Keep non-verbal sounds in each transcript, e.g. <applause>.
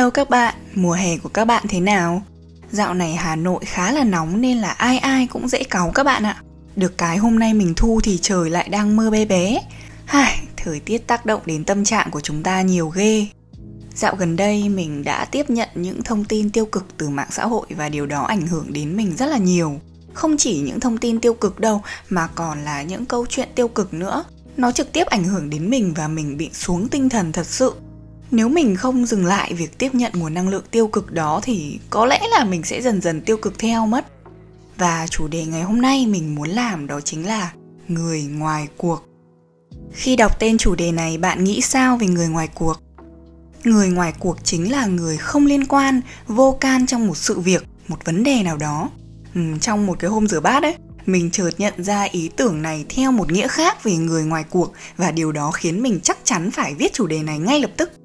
Hello các bạn, mùa hè của các bạn thế nào? Dạo này Hà Nội khá là nóng nên là ai ai cũng dễ cáu các bạn ạ. Được cái hôm nay mình thu thì trời lại đang mưa bé bé. Hai, thời tiết tác động đến tâm trạng của chúng ta nhiều ghê. Dạo gần đây mình đã tiếp nhận những thông tin tiêu cực từ mạng xã hội và điều đó ảnh hưởng đến mình rất là nhiều. Không chỉ những thông tin tiêu cực đâu mà còn là những câu chuyện tiêu cực nữa. Nó trực tiếp ảnh hưởng đến mình và mình bị xuống tinh thần thật sự nếu mình không dừng lại việc tiếp nhận nguồn năng lượng tiêu cực đó thì có lẽ là mình sẽ dần dần tiêu cực theo mất. Và chủ đề ngày hôm nay mình muốn làm đó chính là người ngoài cuộc. Khi đọc tên chủ đề này bạn nghĩ sao về người ngoài cuộc? Người ngoài cuộc chính là người không liên quan vô can trong một sự việc một vấn đề nào đó. Ừ, trong một cái hôm rửa bát ấy mình chợt nhận ra ý tưởng này theo một nghĩa khác về người ngoài cuộc và điều đó khiến mình chắc chắn phải viết chủ đề này ngay lập tức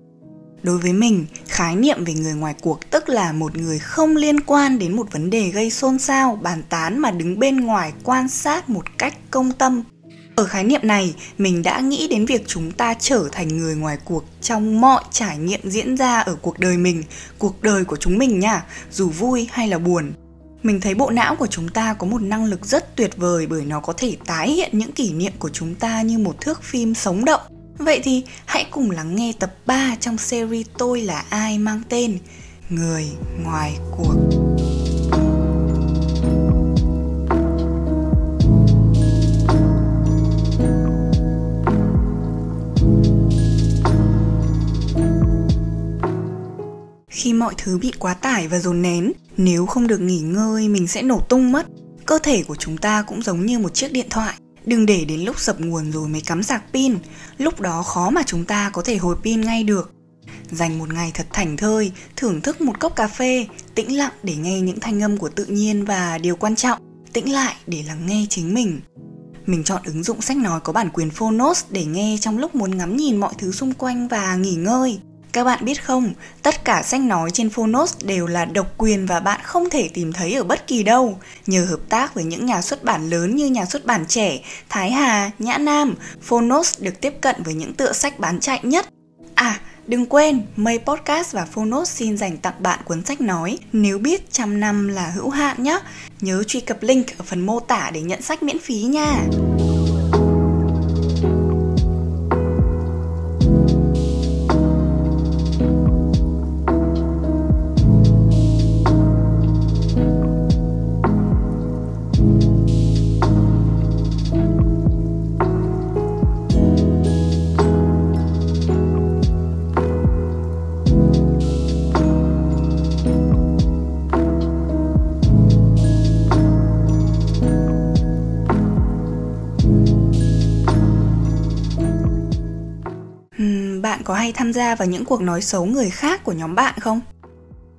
đối với mình, khái niệm về người ngoài cuộc, tức là một người không liên quan đến một vấn đề gây xôn xao, bàn tán mà đứng bên ngoài quan sát một cách công tâm. Ở khái niệm này, mình đã nghĩ đến việc chúng ta trở thành người ngoài cuộc trong mọi trải nghiệm diễn ra ở cuộc đời mình, cuộc đời của chúng mình nha, dù vui hay là buồn. Mình thấy bộ não của chúng ta có một năng lực rất tuyệt vời bởi nó có thể tái hiện những kỷ niệm của chúng ta như một thước phim sống động. Vậy thì hãy cùng lắng nghe tập 3 trong series Tôi là ai mang tên Người ngoài cuộc. Khi mọi thứ bị quá tải và dồn nén, nếu không được nghỉ ngơi mình sẽ nổ tung mất. Cơ thể của chúng ta cũng giống như một chiếc điện thoại Đừng để đến lúc sập nguồn rồi mới cắm sạc pin, lúc đó khó mà chúng ta có thể hồi pin ngay được. Dành một ngày thật thảnh thơi, thưởng thức một cốc cà phê, tĩnh lặng để nghe những thanh âm của tự nhiên và điều quan trọng, tĩnh lại để lắng nghe chính mình. Mình chọn ứng dụng sách nói có bản quyền Phonos để nghe trong lúc muốn ngắm nhìn mọi thứ xung quanh và nghỉ ngơi. Các bạn biết không, tất cả sách nói trên Phonos đều là độc quyền và bạn không thể tìm thấy ở bất kỳ đâu. Nhờ hợp tác với những nhà xuất bản lớn như nhà xuất bản trẻ, Thái Hà, Nhã Nam, Phonos được tiếp cận với những tựa sách bán chạy nhất. À, đừng quên, Mây Podcast và Phonos xin dành tặng bạn cuốn sách nói Nếu biết trăm năm là hữu hạn nhé. Nhớ truy cập link ở phần mô tả để nhận sách miễn phí nha. Bạn có hay tham gia vào những cuộc nói xấu người khác của nhóm bạn không?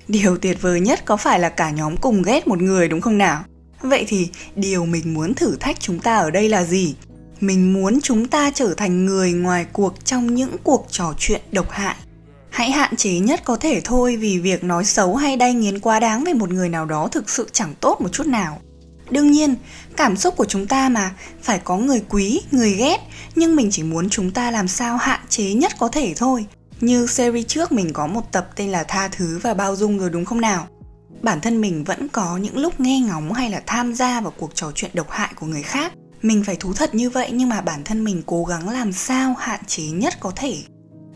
Điều tuyệt vời nhất có phải là cả nhóm cùng ghét một người đúng không nào? Vậy thì điều mình muốn thử thách chúng ta ở đây là gì? Mình muốn chúng ta trở thành người ngoài cuộc trong những cuộc trò chuyện độc hại. Hãy hạn chế nhất có thể thôi vì việc nói xấu hay đay nghiến quá đáng về một người nào đó thực sự chẳng tốt một chút nào. Đương nhiên, cảm xúc của chúng ta mà phải có người quý, người ghét, nhưng mình chỉ muốn chúng ta làm sao hạn chế nhất có thể thôi. Như series trước mình có một tập tên là Tha thứ và bao dung rồi đúng không nào? Bản thân mình vẫn có những lúc nghe ngóng hay là tham gia vào cuộc trò chuyện độc hại của người khác. Mình phải thú thật như vậy nhưng mà bản thân mình cố gắng làm sao hạn chế nhất có thể.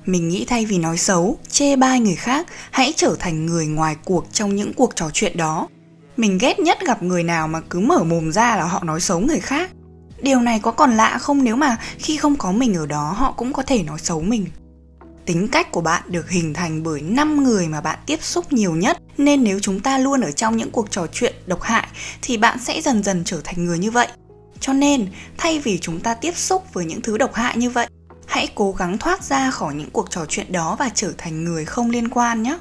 Mình nghĩ thay vì nói xấu, chê bai người khác, hãy trở thành người ngoài cuộc trong những cuộc trò chuyện đó mình ghét nhất gặp người nào mà cứ mở mồm ra là họ nói xấu người khác điều này có còn lạ không nếu mà khi không có mình ở đó họ cũng có thể nói xấu mình tính cách của bạn được hình thành bởi 5 người mà bạn tiếp xúc nhiều nhất nên nếu chúng ta luôn ở trong những cuộc trò chuyện độc hại thì bạn sẽ dần dần trở thành người như vậy. Cho nên, thay vì chúng ta tiếp xúc với những thứ độc hại như vậy, hãy cố gắng thoát ra khỏi những cuộc trò chuyện đó và trở thành người không liên quan nhé.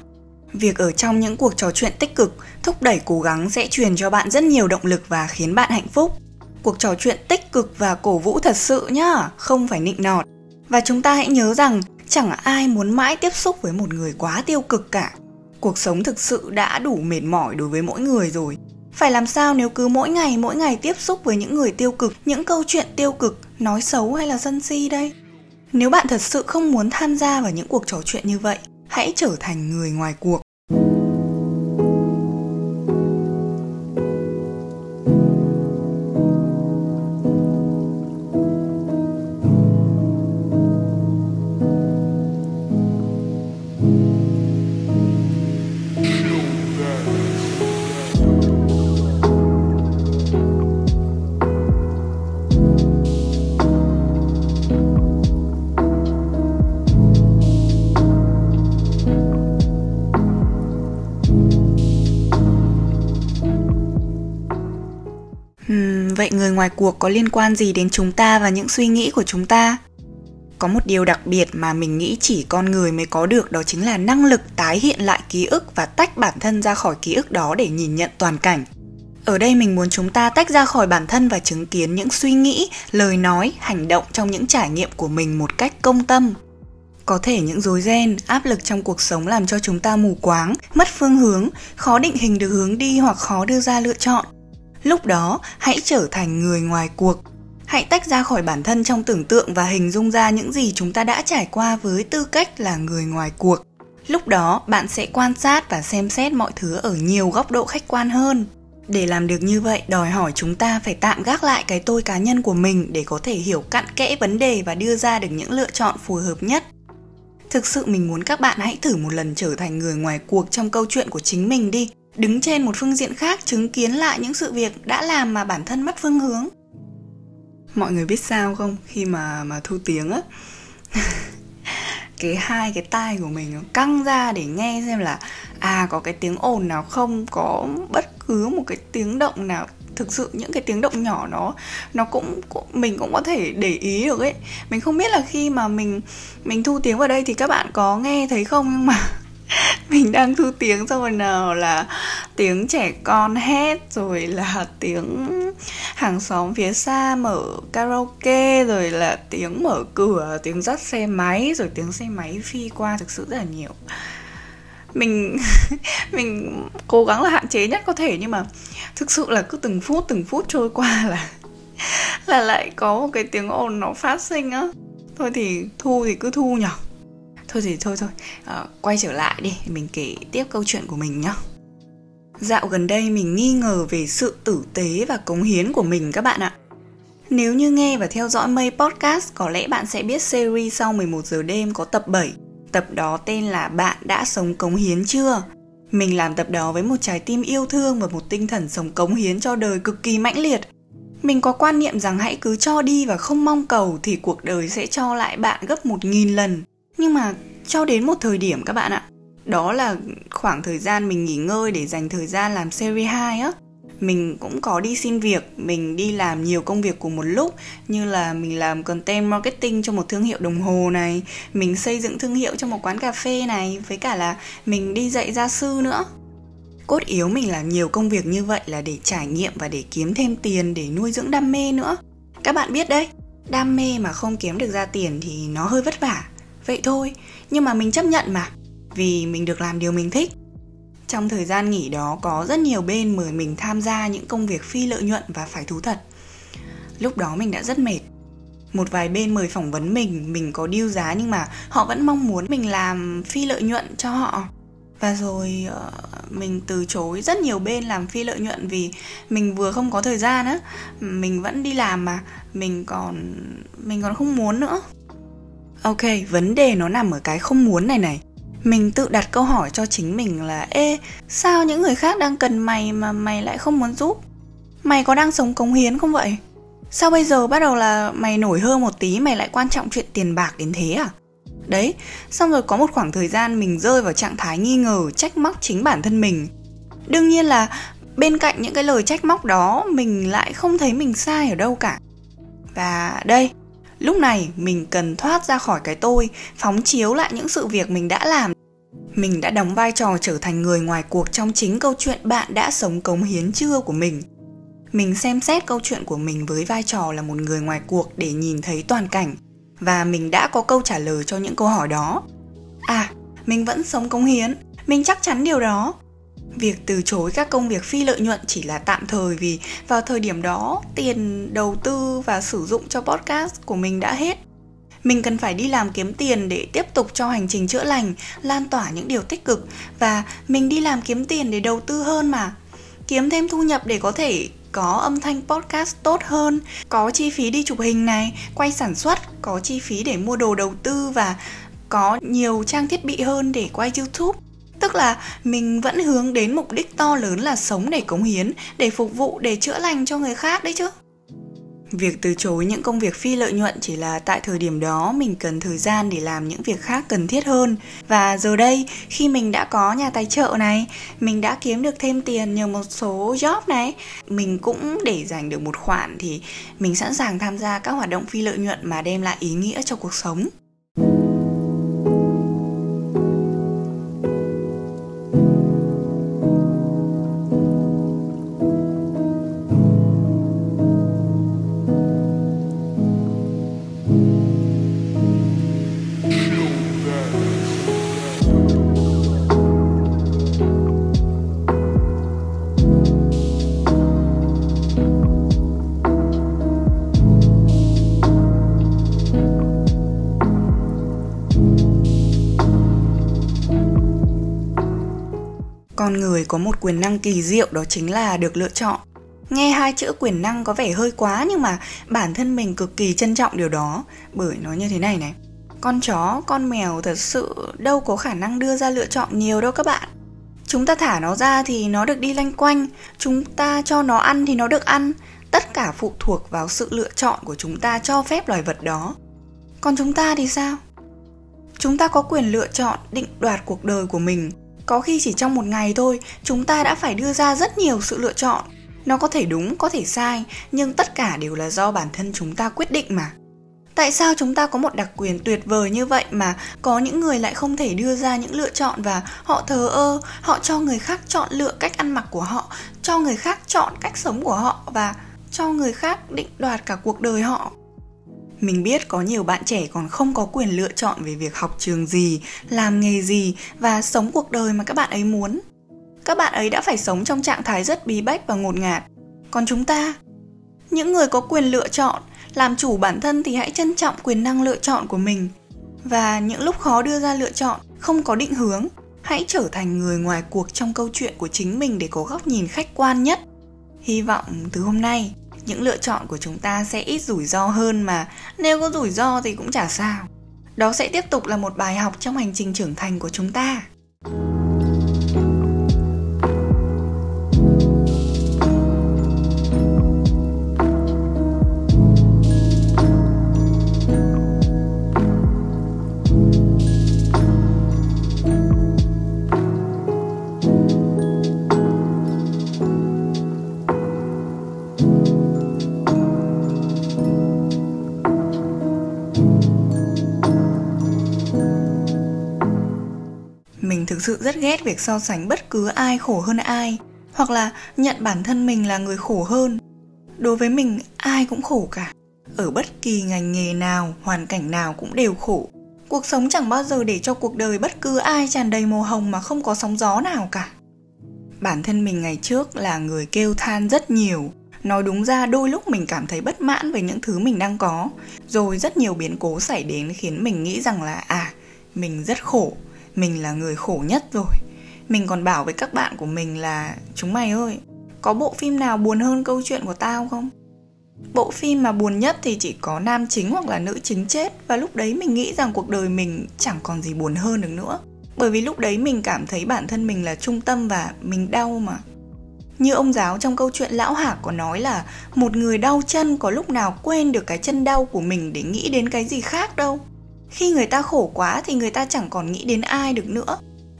Việc ở trong những cuộc trò chuyện tích cực, thúc đẩy cố gắng sẽ truyền cho bạn rất nhiều động lực và khiến bạn hạnh phúc. Cuộc trò chuyện tích cực và cổ vũ thật sự nhá, không phải nịnh nọt. Và chúng ta hãy nhớ rằng chẳng ai muốn mãi tiếp xúc với một người quá tiêu cực cả. Cuộc sống thực sự đã đủ mệt mỏi đối với mỗi người rồi. Phải làm sao nếu cứ mỗi ngày mỗi ngày tiếp xúc với những người tiêu cực, những câu chuyện tiêu cực, nói xấu hay là sân si đây? Nếu bạn thật sự không muốn tham gia vào những cuộc trò chuyện như vậy, hãy trở thành người ngoài cuộc. Vậy người ngoài cuộc có liên quan gì đến chúng ta và những suy nghĩ của chúng ta? Có một điều đặc biệt mà mình nghĩ chỉ con người mới có được, đó chính là năng lực tái hiện lại ký ức và tách bản thân ra khỏi ký ức đó để nhìn nhận toàn cảnh. Ở đây mình muốn chúng ta tách ra khỏi bản thân và chứng kiến những suy nghĩ, lời nói, hành động trong những trải nghiệm của mình một cách công tâm. Có thể những rối ren, áp lực trong cuộc sống làm cho chúng ta mù quáng, mất phương hướng, khó định hình được hướng đi hoặc khó đưa ra lựa chọn lúc đó, hãy trở thành người ngoài cuộc. Hãy tách ra khỏi bản thân trong tưởng tượng và hình dung ra những gì chúng ta đã trải qua với tư cách là người ngoài cuộc. Lúc đó, bạn sẽ quan sát và xem xét mọi thứ ở nhiều góc độ khách quan hơn. Để làm được như vậy, đòi hỏi chúng ta phải tạm gác lại cái tôi cá nhân của mình để có thể hiểu cặn kẽ vấn đề và đưa ra được những lựa chọn phù hợp nhất. Thực sự mình muốn các bạn hãy thử một lần trở thành người ngoài cuộc trong câu chuyện của chính mình đi đứng trên một phương diện khác chứng kiến lại những sự việc đã làm mà bản thân mất phương hướng. Mọi người biết sao không? Khi mà mà thu tiếng á <laughs> cái hai cái tai của mình nó căng ra để nghe xem là à có cái tiếng ồn nào không? Có bất cứ một cái tiếng động nào thực sự những cái tiếng động nhỏ nó nó cũng, cũng mình cũng có thể để ý được ấy. Mình không biết là khi mà mình mình thu tiếng vào đây thì các bạn có nghe thấy không? Nhưng mà <laughs> mình đang thu tiếng xong rồi nào là tiếng trẻ con hét, rồi là tiếng hàng xóm phía xa mở karaoke, rồi là tiếng mở cửa, tiếng dắt xe máy, rồi tiếng xe máy phi qua thực sự rất là nhiều. Mình <laughs> mình cố gắng là hạn chế nhất có thể, nhưng mà thực sự là cứ từng phút từng phút trôi qua <laughs> là là lại có một cái tiếng ồn nó phát sinh á. Thôi thì thu thì cứ thu nhở thôi thì thôi thôi à, quay trở lại đi mình kể tiếp câu chuyện của mình nhá dạo gần đây mình nghi ngờ về sự tử tế và cống hiến của mình các bạn ạ nếu như nghe và theo dõi mây podcast có lẽ bạn sẽ biết series sau 11 giờ đêm có tập 7 Tập đó tên là Bạn đã sống cống hiến chưa? Mình làm tập đó với một trái tim yêu thương và một tinh thần sống cống hiến cho đời cực kỳ mãnh liệt. Mình có quan niệm rằng hãy cứ cho đi và không mong cầu thì cuộc đời sẽ cho lại bạn gấp một nghìn lần. Nhưng mà cho đến một thời điểm các bạn ạ, đó là khoảng thời gian mình nghỉ ngơi để dành thời gian làm series 2 á. Mình cũng có đi xin việc mình đi làm nhiều công việc cùng một lúc như là mình làm content marketing cho một thương hiệu đồng hồ này mình xây dựng thương hiệu cho một quán cà phê này với cả là mình đi dạy gia sư nữa. Cốt yếu mình làm nhiều công việc như vậy là để trải nghiệm và để kiếm thêm tiền để nuôi dưỡng đam mê nữa. Các bạn biết đấy đam mê mà không kiếm được ra tiền thì nó hơi vất vả vậy thôi nhưng mà mình chấp nhận mà vì mình được làm điều mình thích trong thời gian nghỉ đó có rất nhiều bên mời mình tham gia những công việc phi lợi nhuận và phải thú thật. Lúc đó mình đã rất mệt. Một vài bên mời phỏng vấn mình, mình có điêu giá nhưng mà họ vẫn mong muốn mình làm phi lợi nhuận cho họ. Và rồi ờ, mình từ chối rất nhiều bên làm phi lợi nhuận vì mình vừa không có thời gian á, mình vẫn đi làm mà mình còn mình còn không muốn nữa. Ok, vấn đề nó nằm ở cái không muốn này này mình tự đặt câu hỏi cho chính mình là ê sao những người khác đang cần mày mà mày lại không muốn giúp mày có đang sống cống hiến không vậy sao bây giờ bắt đầu là mày nổi hơn một tí mày lại quan trọng chuyện tiền bạc đến thế à Đấy, xong rồi có một khoảng thời gian mình rơi vào trạng thái nghi ngờ, trách móc chính bản thân mình. Đương nhiên là bên cạnh những cái lời trách móc đó mình lại không thấy mình sai ở đâu cả. Và đây, lúc này mình cần thoát ra khỏi cái tôi, phóng chiếu lại những sự việc mình đã làm. Mình đã đóng vai trò trở thành người ngoài cuộc trong chính câu chuyện bạn đã sống cống hiến chưa của mình. Mình xem xét câu chuyện của mình với vai trò là một người ngoài cuộc để nhìn thấy toàn cảnh và mình đã có câu trả lời cho những câu hỏi đó. À, mình vẫn sống cống hiến, mình chắc chắn điều đó. Việc từ chối các công việc phi lợi nhuận chỉ là tạm thời vì vào thời điểm đó tiền đầu tư và sử dụng cho podcast của mình đã hết. Mình cần phải đi làm kiếm tiền để tiếp tục cho hành trình chữa lành, lan tỏa những điều tích cực và mình đi làm kiếm tiền để đầu tư hơn mà. Kiếm thêm thu nhập để có thể có âm thanh podcast tốt hơn, có chi phí đi chụp hình này, quay sản xuất, có chi phí để mua đồ đầu tư và có nhiều trang thiết bị hơn để quay YouTube. Tức là mình vẫn hướng đến mục đích to lớn là sống để cống hiến, để phục vụ, để chữa lành cho người khác đấy chứ. Việc từ chối những công việc phi lợi nhuận chỉ là tại thời điểm đó mình cần thời gian để làm những việc khác cần thiết hơn. Và giờ đây, khi mình đã có nhà tài trợ này, mình đã kiếm được thêm tiền nhờ một số job này, mình cũng để dành được một khoản thì mình sẵn sàng tham gia các hoạt động phi lợi nhuận mà đem lại ý nghĩa cho cuộc sống. Con người có một quyền năng kỳ diệu đó chính là được lựa chọn. Nghe hai chữ quyền năng có vẻ hơi quá nhưng mà bản thân mình cực kỳ trân trọng điều đó. Bởi nó như thế này này, con chó, con mèo thật sự đâu có khả năng đưa ra lựa chọn nhiều đâu các bạn. Chúng ta thả nó ra thì nó được đi lanh quanh, chúng ta cho nó ăn thì nó được ăn. Tất cả phụ thuộc vào sự lựa chọn của chúng ta cho phép loài vật đó. Còn chúng ta thì sao? Chúng ta có quyền lựa chọn định đoạt cuộc đời của mình có khi chỉ trong một ngày thôi, chúng ta đã phải đưa ra rất nhiều sự lựa chọn. Nó có thể đúng, có thể sai, nhưng tất cả đều là do bản thân chúng ta quyết định mà. Tại sao chúng ta có một đặc quyền tuyệt vời như vậy mà có những người lại không thể đưa ra những lựa chọn và họ thờ ơ, họ cho người khác chọn lựa cách ăn mặc của họ, cho người khác chọn cách sống của họ và cho người khác định đoạt cả cuộc đời họ? Mình biết có nhiều bạn trẻ còn không có quyền lựa chọn về việc học trường gì, làm nghề gì và sống cuộc đời mà các bạn ấy muốn. Các bạn ấy đã phải sống trong trạng thái rất bí bách và ngột ngạt. Còn chúng ta? Những người có quyền lựa chọn, làm chủ bản thân thì hãy trân trọng quyền năng lựa chọn của mình. Và những lúc khó đưa ra lựa chọn, không có định hướng, hãy trở thành người ngoài cuộc trong câu chuyện của chính mình để có góc nhìn khách quan nhất. Hy vọng từ hôm nay những lựa chọn của chúng ta sẽ ít rủi ro hơn mà nếu có rủi ro thì cũng chả sao. Đó sẽ tiếp tục là một bài học trong hành trình trưởng thành của chúng ta. Thực sự rất ghét việc so sánh bất cứ ai khổ hơn ai, hoặc là nhận bản thân mình là người khổ hơn. Đối với mình, ai cũng khổ cả. Ở bất kỳ ngành nghề nào, hoàn cảnh nào cũng đều khổ. Cuộc sống chẳng bao giờ để cho cuộc đời bất cứ ai tràn đầy màu hồng mà không có sóng gió nào cả. Bản thân mình ngày trước là người kêu than rất nhiều. Nói đúng ra đôi lúc mình cảm thấy bất mãn về những thứ mình đang có. Rồi rất nhiều biến cố xảy đến khiến mình nghĩ rằng là à mình rất khổ mình là người khổ nhất rồi. Mình còn bảo với các bạn của mình là, chúng mày ơi, có bộ phim nào buồn hơn câu chuyện của tao không? Bộ phim mà buồn nhất thì chỉ có nam chính hoặc là nữ chính chết, và lúc đấy mình nghĩ rằng cuộc đời mình chẳng còn gì buồn hơn được nữa. Bởi vì lúc đấy mình cảm thấy bản thân mình là trung tâm và mình đau mà. Như ông giáo trong câu chuyện lão hạc có nói là, một người đau chân có lúc nào quên được cái chân đau của mình để nghĩ đến cái gì khác đâu khi người ta khổ quá thì người ta chẳng còn nghĩ đến ai được nữa.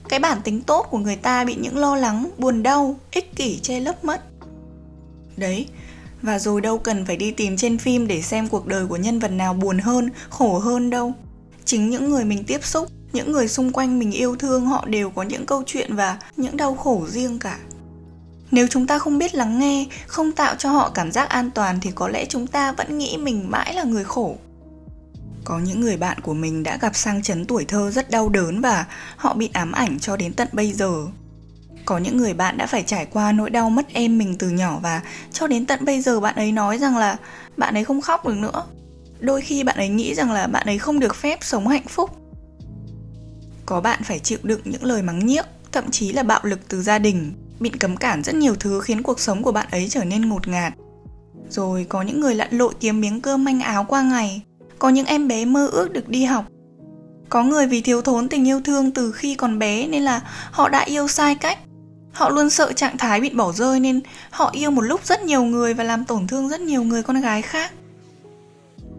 Cái bản tính tốt của người ta bị những lo lắng, buồn đau, ích kỷ che lấp mất. Đấy, và rồi đâu cần phải đi tìm trên phim để xem cuộc đời của nhân vật nào buồn hơn, khổ hơn đâu. Chính những người mình tiếp xúc, những người xung quanh mình yêu thương, họ đều có những câu chuyện và những đau khổ riêng cả. Nếu chúng ta không biết lắng nghe, không tạo cho họ cảm giác an toàn thì có lẽ chúng ta vẫn nghĩ mình mãi là người khổ có những người bạn của mình đã gặp sang chấn tuổi thơ rất đau đớn và họ bị ám ảnh cho đến tận bây giờ. Có những người bạn đã phải trải qua nỗi đau mất em mình từ nhỏ và cho đến tận bây giờ bạn ấy nói rằng là bạn ấy không khóc được nữa. Đôi khi bạn ấy nghĩ rằng là bạn ấy không được phép sống hạnh phúc. Có bạn phải chịu đựng những lời mắng nhiếc, thậm chí là bạo lực từ gia đình, bị cấm cản rất nhiều thứ khiến cuộc sống của bạn ấy trở nên ngột ngạt. Rồi có những người lặn lội kiếm miếng cơm manh áo qua ngày có những em bé mơ ước được đi học có người vì thiếu thốn tình yêu thương từ khi còn bé nên là họ đã yêu sai cách họ luôn sợ trạng thái bị bỏ rơi nên họ yêu một lúc rất nhiều người và làm tổn thương rất nhiều người con gái khác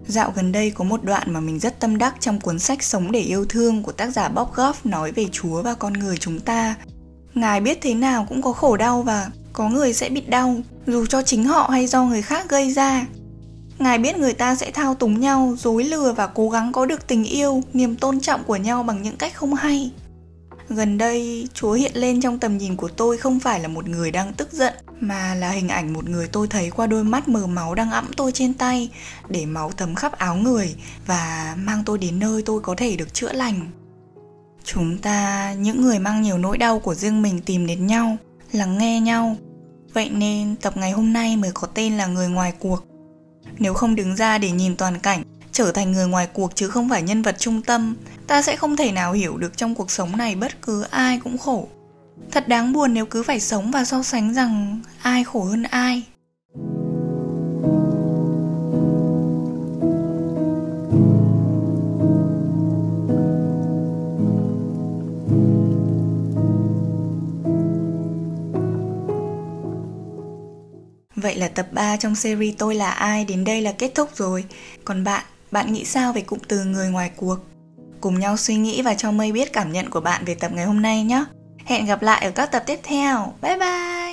Dạo gần đây có một đoạn mà mình rất tâm đắc trong cuốn sách Sống để yêu thương của tác giả Bob Goff nói về Chúa và con người chúng ta. Ngài biết thế nào cũng có khổ đau và có người sẽ bị đau, dù cho chính họ hay do người khác gây ra. Ngài biết người ta sẽ thao túng nhau, dối lừa và cố gắng có được tình yêu, niềm tôn trọng của nhau bằng những cách không hay. Gần đây, Chúa hiện lên trong tầm nhìn của tôi không phải là một người đang tức giận, mà là hình ảnh một người tôi thấy qua đôi mắt mờ máu đang ẵm tôi trên tay, để máu thấm khắp áo người và mang tôi đến nơi tôi có thể được chữa lành. Chúng ta, những người mang nhiều nỗi đau của riêng mình tìm đến nhau, lắng nghe nhau. Vậy nên tập ngày hôm nay mới có tên là người ngoài cuộc. Nếu không đứng ra để nhìn toàn cảnh, trở thành người ngoài cuộc chứ không phải nhân vật trung tâm, ta sẽ không thể nào hiểu được trong cuộc sống này bất cứ ai cũng khổ. Thật đáng buồn nếu cứ phải sống và so sánh rằng ai khổ hơn ai. Vậy là tập 3 trong series Tôi là ai đến đây là kết thúc rồi. Còn bạn, bạn nghĩ sao về cụm từ người ngoài cuộc? Cùng nhau suy nghĩ và cho mây biết cảm nhận của bạn về tập ngày hôm nay nhé. Hẹn gặp lại ở các tập tiếp theo. Bye bye!